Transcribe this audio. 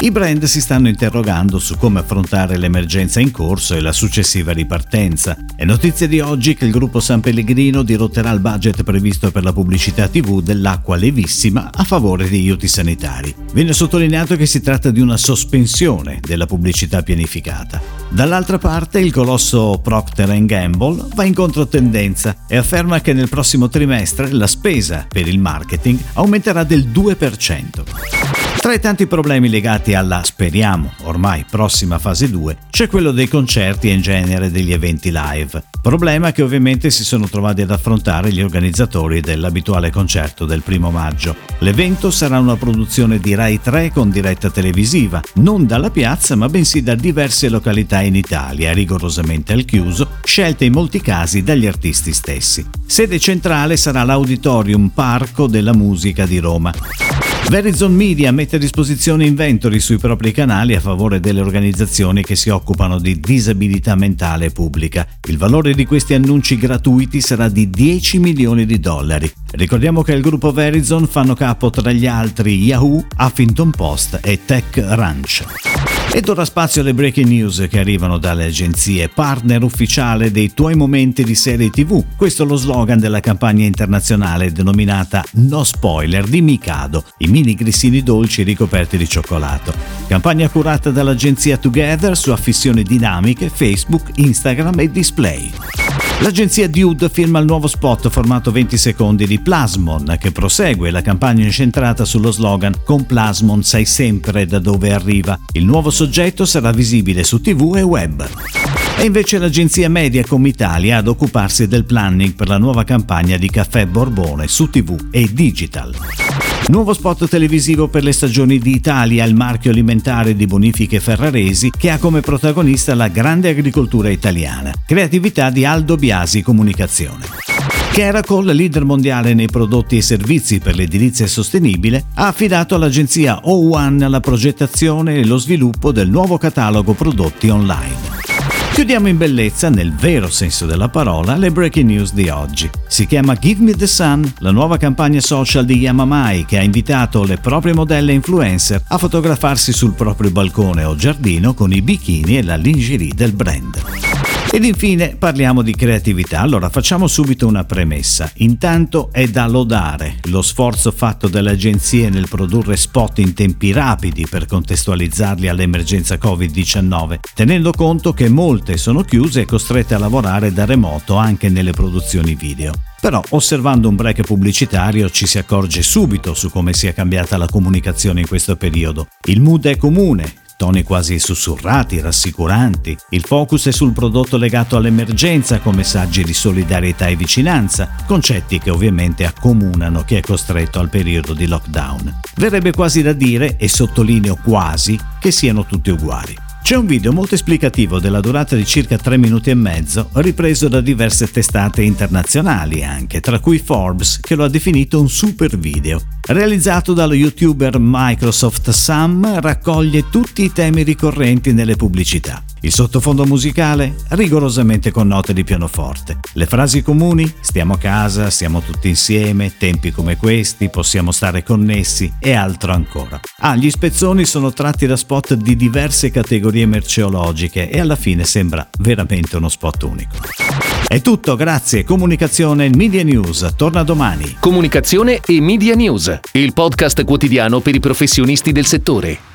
I brand si stanno interrogando su come affrontare l'emergenza in corso e la successiva ripartenza. È notizia di oggi che il gruppo San Pellegrino dirotterà il budget previsto per la pubblicità TV dell'acqua levissima a favore degli aiuti sanitari. Viene sottolineato che si tratta di una sospensione della pubblicità pianificata. Dall'altra parte il colosso Procter Gamble va in controtendenza e afferma che nel prossimo trimestre la spesa per il marketing aumenterà del 2%. Tra i tanti problemi legati alla, speriamo, ormai prossima fase 2, c'è quello dei concerti e in genere degli eventi live. Problema che ovviamente si sono trovati ad affrontare gli organizzatori dell'abituale concerto del primo maggio. L'evento sarà una produzione di Rai 3 con diretta televisiva, non dalla piazza ma bensì da diverse località in Italia, rigorosamente al chiuso, scelte in molti casi dagli artisti stessi. Sede centrale sarà l'Auditorium Parco della Musica di Roma. Verizon Media mette a disposizione inventori sui propri canali a favore delle organizzazioni che si occupano di disabilità mentale pubblica. Il valore di questi annunci gratuiti sarà di 10 milioni di dollari. Ricordiamo che il gruppo Verizon fanno capo tra gli altri Yahoo, Huffington Post e Tech Ranch. Ed ora spazio alle breaking news che arrivano dalle agenzie partner ufficiale dei tuoi momenti di serie TV. Questo è lo slogan della campagna internazionale denominata No Spoiler di Mikado, i mini grissini dolci ricoperti di cioccolato. Campagna curata dall'agenzia Together su affissioni dinamiche, Facebook, Instagram e display. L'agenzia Dude firma il nuovo spot formato 20 secondi di Plasmon che prosegue la campagna incentrata sullo slogan Con Plasmon sai sempre da dove arriva. Il nuovo soggetto sarà visibile su TV e web. E invece l'agenzia Mediacom Italia ad occuparsi del planning per la nuova campagna di Caffè Borbone su TV e digital. Nuovo spot televisivo per le stagioni di Italia, il marchio alimentare di bonifiche ferraresi che ha come protagonista la grande agricoltura italiana. Creatività di Aldo Biasi Comunicazione. Caracol, leader mondiale nei prodotti e servizi per l'edilizia sostenibile, ha affidato all'agenzia O1 la progettazione e lo sviluppo del nuovo catalogo prodotti online. Chiudiamo in bellezza, nel vero senso della parola, le breaking news di oggi. Si chiama Give Me the Sun, la nuova campagna social di Yamamai che ha invitato le proprie modelle influencer a fotografarsi sul proprio balcone o giardino con i bikini e la lingerie del brand. Ed infine parliamo di creatività. Allora facciamo subito una premessa. Intanto è da lodare lo sforzo fatto dalle agenzie nel produrre spot in tempi rapidi per contestualizzarli all'emergenza Covid-19, tenendo conto che molte sono chiuse e costrette a lavorare da remoto anche nelle produzioni video. Però osservando un break pubblicitario ci si accorge subito su come sia cambiata la comunicazione in questo periodo. Il mood è comune, toni quasi sussurrati, rassicuranti. Il focus è sul prodotto legato all'emergenza con messaggi di solidarietà e vicinanza, concetti che ovviamente accomunano chi è costretto al periodo di lockdown. Verrebbe quasi da dire, e sottolineo quasi, che siano tutti uguali. C'è un video molto esplicativo della durata di circa 3 minuti e mezzo, ripreso da diverse testate internazionali anche, tra cui Forbes, che lo ha definito un super video. Realizzato dallo youtuber Microsoft Sam, raccoglie tutti i temi ricorrenti nelle pubblicità. Il sottofondo musicale rigorosamente con note di pianoforte. Le frasi comuni stiamo a casa, siamo tutti insieme, tempi come questi, possiamo stare connessi e altro ancora. Ah, gli spezzoni sono tratti da spot di diverse categorie merceologiche e alla fine sembra veramente uno spot unico. È tutto, grazie. Comunicazione Media News torna domani. Comunicazione e Media News, il podcast quotidiano per i professionisti del settore.